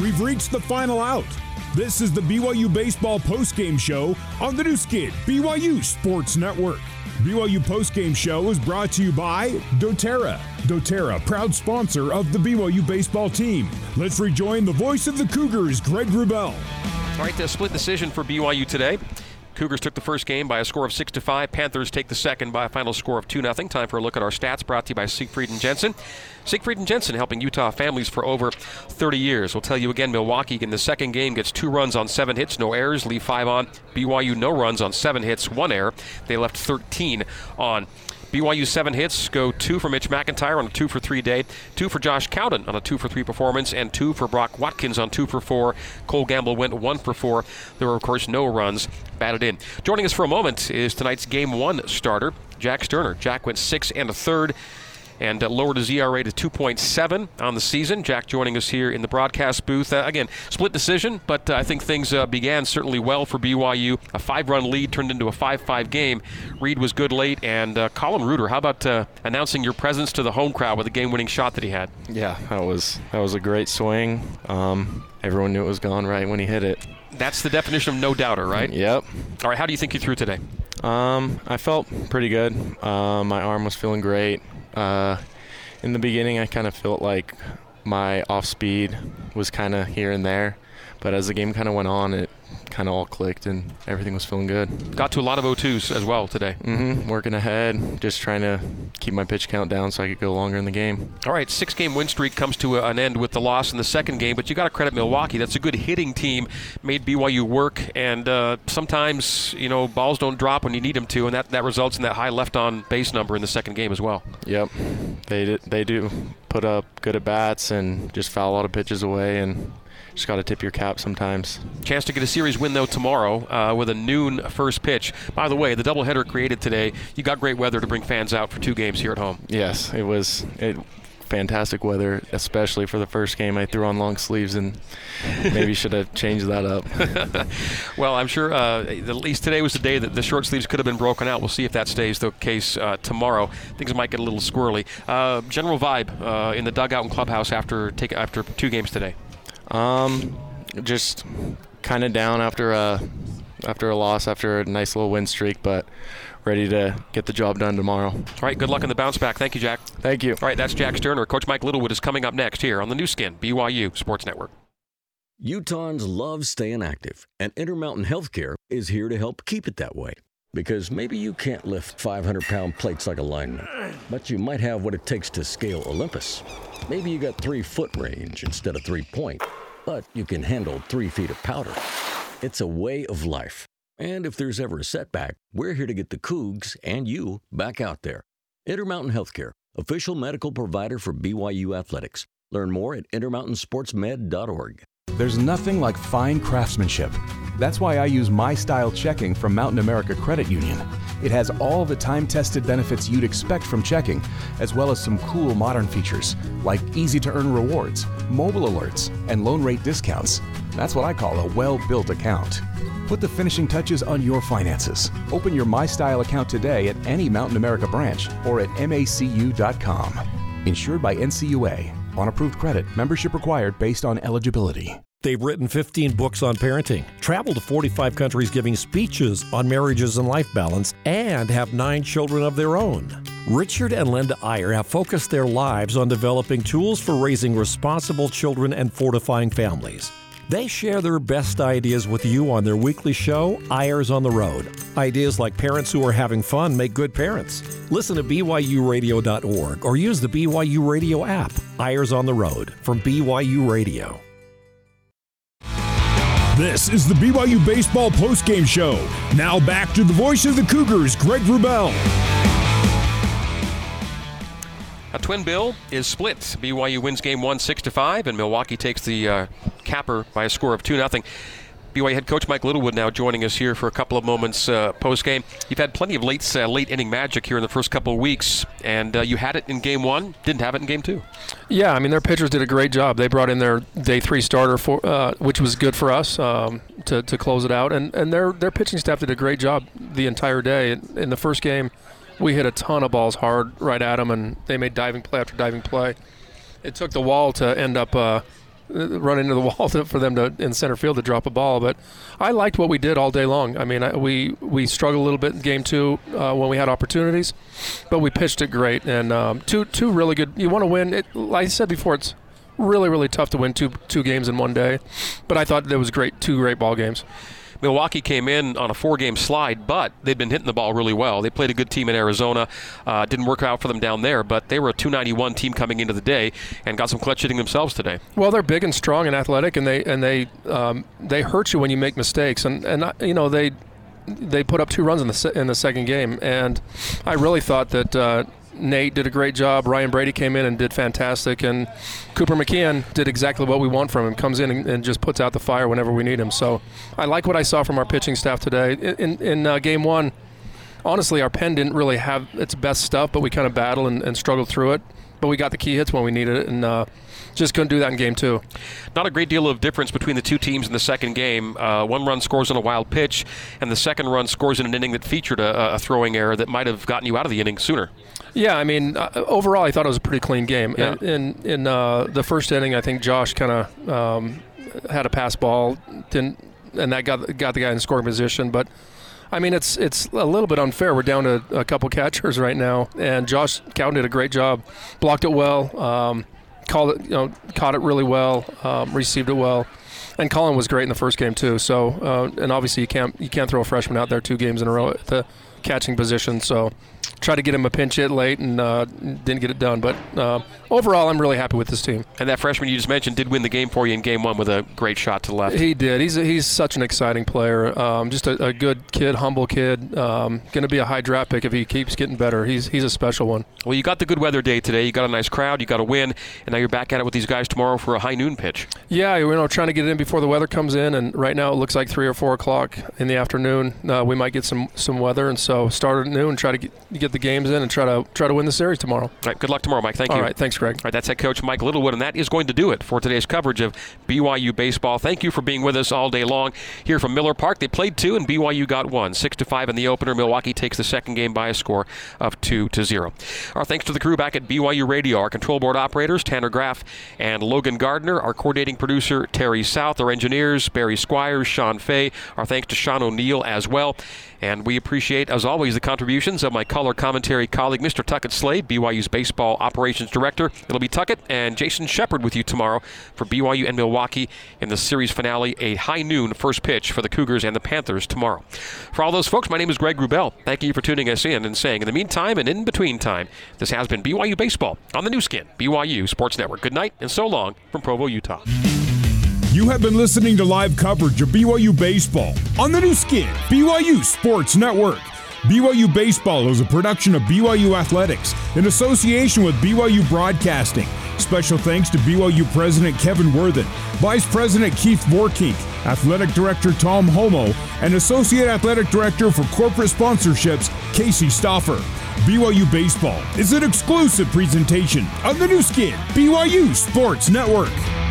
We've reached the final out. This is the BYU Baseball postgame show on the Nu Skin, BYU Sports Network. BYU postgame show is brought to you by doTERRA. doTERRA, proud sponsor of the BYU baseball team. Let's rejoin the voice of the Cougars, Greg Wrubell. All right, the split decision for BYU today. Cougars took the first game by a score of 6 to 5. Panthers take the second by a final score of 2 0. Time for a look at our stats brought to you by Siegfried and Jensen. Siegfried and Jensen helping Utah families for over 30 years. We'll tell you again Milwaukee in the second game gets two runs on seven hits, no errors, leave five on. BYU no runs on seven hits, one error. They left 13 on. BYU seven hits go two for Mitch McIntyre on a two for three day, two for Josh Cowden on a two for three performance, and two for Brock Watkins on two for four. Cole Gamble went one for four. There were, of course, no runs batted in. Joining us for a moment is tonight's game one starter, Jack Sterner. Jack went six and a third and uh, lowered his ERA to 2.7 on the season. Jack joining us here in the broadcast booth. Uh, again, split decision, but uh, I think things uh, began certainly well for BYU. A five run lead turned into a 5 5 game. Reed was good late, and uh, Colin Reuter, how about uh, announcing your presence to the home crowd with a game winning shot that he had? Yeah, that was, that was a great swing. Um, everyone knew it was gone right when he hit it. That's the definition of no doubter, right? Yep. All right, how do you think you threw today? Um, I felt pretty good. Uh, my arm was feeling great. Uh, in the beginning, I kind of felt like my off speed was kind of here and there, but as the game kind of went on, it kind of all clicked and everything was feeling good. Got to a lot of O2s as well today. Mm-hmm. Working ahead, just trying to keep my pitch count down so I could go longer in the game. All right, six game win streak comes to an end with the loss in the second game, but you got to credit Milwaukee. That's a good hitting team, made BYU work, and uh, sometimes you know balls don't drop when you need them to, and that, that results in that high left on base number in the second game as well. Yep, they they do put up good at bats and just foul a lot of pitches away and just got to tip your cap sometimes. Chance to get a series win though tomorrow uh, with a noon first pitch. By the way, the doubleheader created today. You got great weather to bring fans out for two games here at home. Yes, it was. It, fantastic weather, especially for the first game. I threw on long sleeves and maybe should have changed that up. well, I'm sure uh, at least today was the day that the short sleeves could have been broken out. We'll see if that stays the case uh, tomorrow. Things might get a little squirrely. Uh, general vibe uh, in the dugout and clubhouse after take after two games today. Um, just kind of down after a after a loss, after a nice little win streak, but ready to get the job done tomorrow. All right, good luck in the bounce back. Thank you, Jack. Thank you. All right, that's Jack Sterner. Coach Mike Littlewood is coming up next here on the Nu Skin, BYU Sports Network. Utahns love staying active, and Intermountain Healthcare is here to help keep it that way. Because maybe you can't lift 500 pound plates like a lineman, but you might have what it takes to scale Olympus. Maybe you got three foot range instead of three point, but you can handle three feet of powder. It's a way of life. And if there's ever a setback, we're here to get the Cougs and you back out there. Intermountain Healthcare, official medical provider for BYU Athletics. Learn more at intermountainsportsmed.org. There's nothing like fine craftsmanship. That's why I use My Style Checking from Mountain America Credit Union. It has all the time tested benefits you'd expect from checking, as well as some cool modern features like easy to earn rewards, mobile alerts, and loan rate discounts. That's what I call a well built account. Put the finishing touches on your finances. Open your MyStyle account today at any Mountain America branch or at macu.com. Insured by NCUA. On approved credit, membership required based on eligibility. They've written 15 books on parenting, traveled to 45 countries giving speeches on marriages and life balance, and have nine children of their own. Richard and Linda Eyre have focused their lives on developing tools for raising responsible children and fortifying families. They share their best ideas with you on their weekly show, Eyres on the Road. Ideas like parents who are having fun make good parents. Listen to BYURadio.org or use the BYU Radio app, Eyres on the Road, from BYU Radio. This is the BYU Baseball postgame show. Now back to the voice of the Cougars, Greg Wrubell. A twin bill is split. BYU wins game one, six to five, and Milwaukee takes the uh, capper by a score of two nothing. BYU head coach Mike Littlewood now joining us here for a couple of moments uh, post game. You've had plenty of late uh, late inning magic here in the first couple of weeks, and uh, you had it in game one, didn't have it in game two. Yeah, I mean their pitchers did a great job. They brought in their day three starter for, uh, which was good for us um, to, to close it out, and and their their pitching staff did a great job the entire day. In, in the first game, we hit a ton of balls hard right at them, and they made diving play after diving play. It took the wall to end up uh, run into the wall to, for them to in center field to drop a ball. But I liked what we did all day long. I mean, I, we we struggled a little bit in game two uh, when we had opportunities, but we pitched it great and um, two two really good. You want to win. It, like I said before, it's really really tough to win two two games in one day. But I thought it was great. Two great ball games. Milwaukee came in on a four game slide, but they'd been hitting the ball really well. They played a good team in Arizona. Uh, didn't work out for them down there, but they were a 291 team coming into the day and got some clutch hitting themselves today. Well, they're big and strong and athletic, and they and they um, they hurt you when you make mistakes. And and you know they they put up two runs in the se- in the second game, and I really thought that. Uh, Nate did a great job. Ryan Brady came in and did fantastic, and Cooper McKeon did exactly what we want from him. Comes in and, and just puts out the fire whenever we need him. So I like what I saw from our pitching staff today. In in uh, game one, honestly, our pen didn't really have its best stuff, but we kind of battled and, and struggled through it. But we got the key hits when we needed it, and uh, just couldn't do that in game two. Not a great deal of difference between the two teams in the second game. Uh, one run scores on a wild pitch, and the second run scores in an inning that featured a, a throwing error that might have gotten you out of the inning sooner. Yeah, I mean, uh, overall, I thought it was a pretty clean game. Yeah. In in, in uh, the first inning, I think Josh kind of um, had a pass ball, didn't, and that got got the guy in scoring position. But I mean, it's it's a little bit unfair. We're down to a couple catchers right now, and Josh Cowden did a great job, blocked it well, um, called it, you know, caught it really well, um, received it well. And Colin was great in the first game too. So, uh, and obviously you can't you can't throw a freshman out there two games in a row at the catching position. So, try to get him a pinch hit late and uh, didn't get it done. But uh, overall, I'm really happy with this team. And that freshman you just mentioned did win the game for you in game one with a great shot to the left. He did. He's he's such an exciting player. Um, just a, a good kid, humble kid. Um, Going to be a high draft pick if he keeps getting better. He's he's a special one. Well, you got the good weather day today. You got a nice crowd. You got a win, and now you're back at it with these guys tomorrow for a high noon pitch. Yeah, you know, trying to get it in before the weather comes in, and right now it looks like three or four o'clock in the afternoon. Uh, we might get some some weather, and so start at noon, and try to get, get the games in, and try to try to win the series tomorrow. All right, good luck tomorrow, Mike. Thank you. right, thanks, Greg. All right, that's head coach Mike Littlewood, and that is going to do it for today's coverage of BYU baseball. Thank you for being with us all day long here from Miller Park. They played two, and BYU got one, six to five in the opener. Milwaukee takes the second game by a score of two to zero. Our thanks to the crew back at BYU Radio, our control board operators Tanner Graff and Logan Gardner, our coordinating producer Terry South, our engineers Barry Squires, Sean Fay. Our thanks to Sean O'Neill as well. And we appreciate, as always, the contributions of my color commentary colleague, Mr. Tuckett Slade, BYU's baseball operations director. It'll be Tuckett and Jason Shepard with you tomorrow for BYU and Milwaukee in the series finale, a high noon first pitch for the Cougars and the Panthers tomorrow. For all those folks, my name is Greg Wrubell. Thank you for tuning us in and saying, in the meantime and in between time, this has been BYU Baseball on the Nu Skin, BYU Sports Network. Good night and so long from Provo, Utah. You have been listening to live coverage of BYU Baseball on the Nu Skin, BYU Sports Network. BYU Baseball is a production of BYU Athletics in association with BYU Broadcasting. Special thanks to BYU President Kevin Worthen, Vice President Keith Vorkink, Athletic Director Tom Holmoe, and Associate Athletic Director for Corporate Sponsorships, Casey Stoffer. BYU Baseball is an exclusive presentation of the Nu Skin, BYU Sports Network.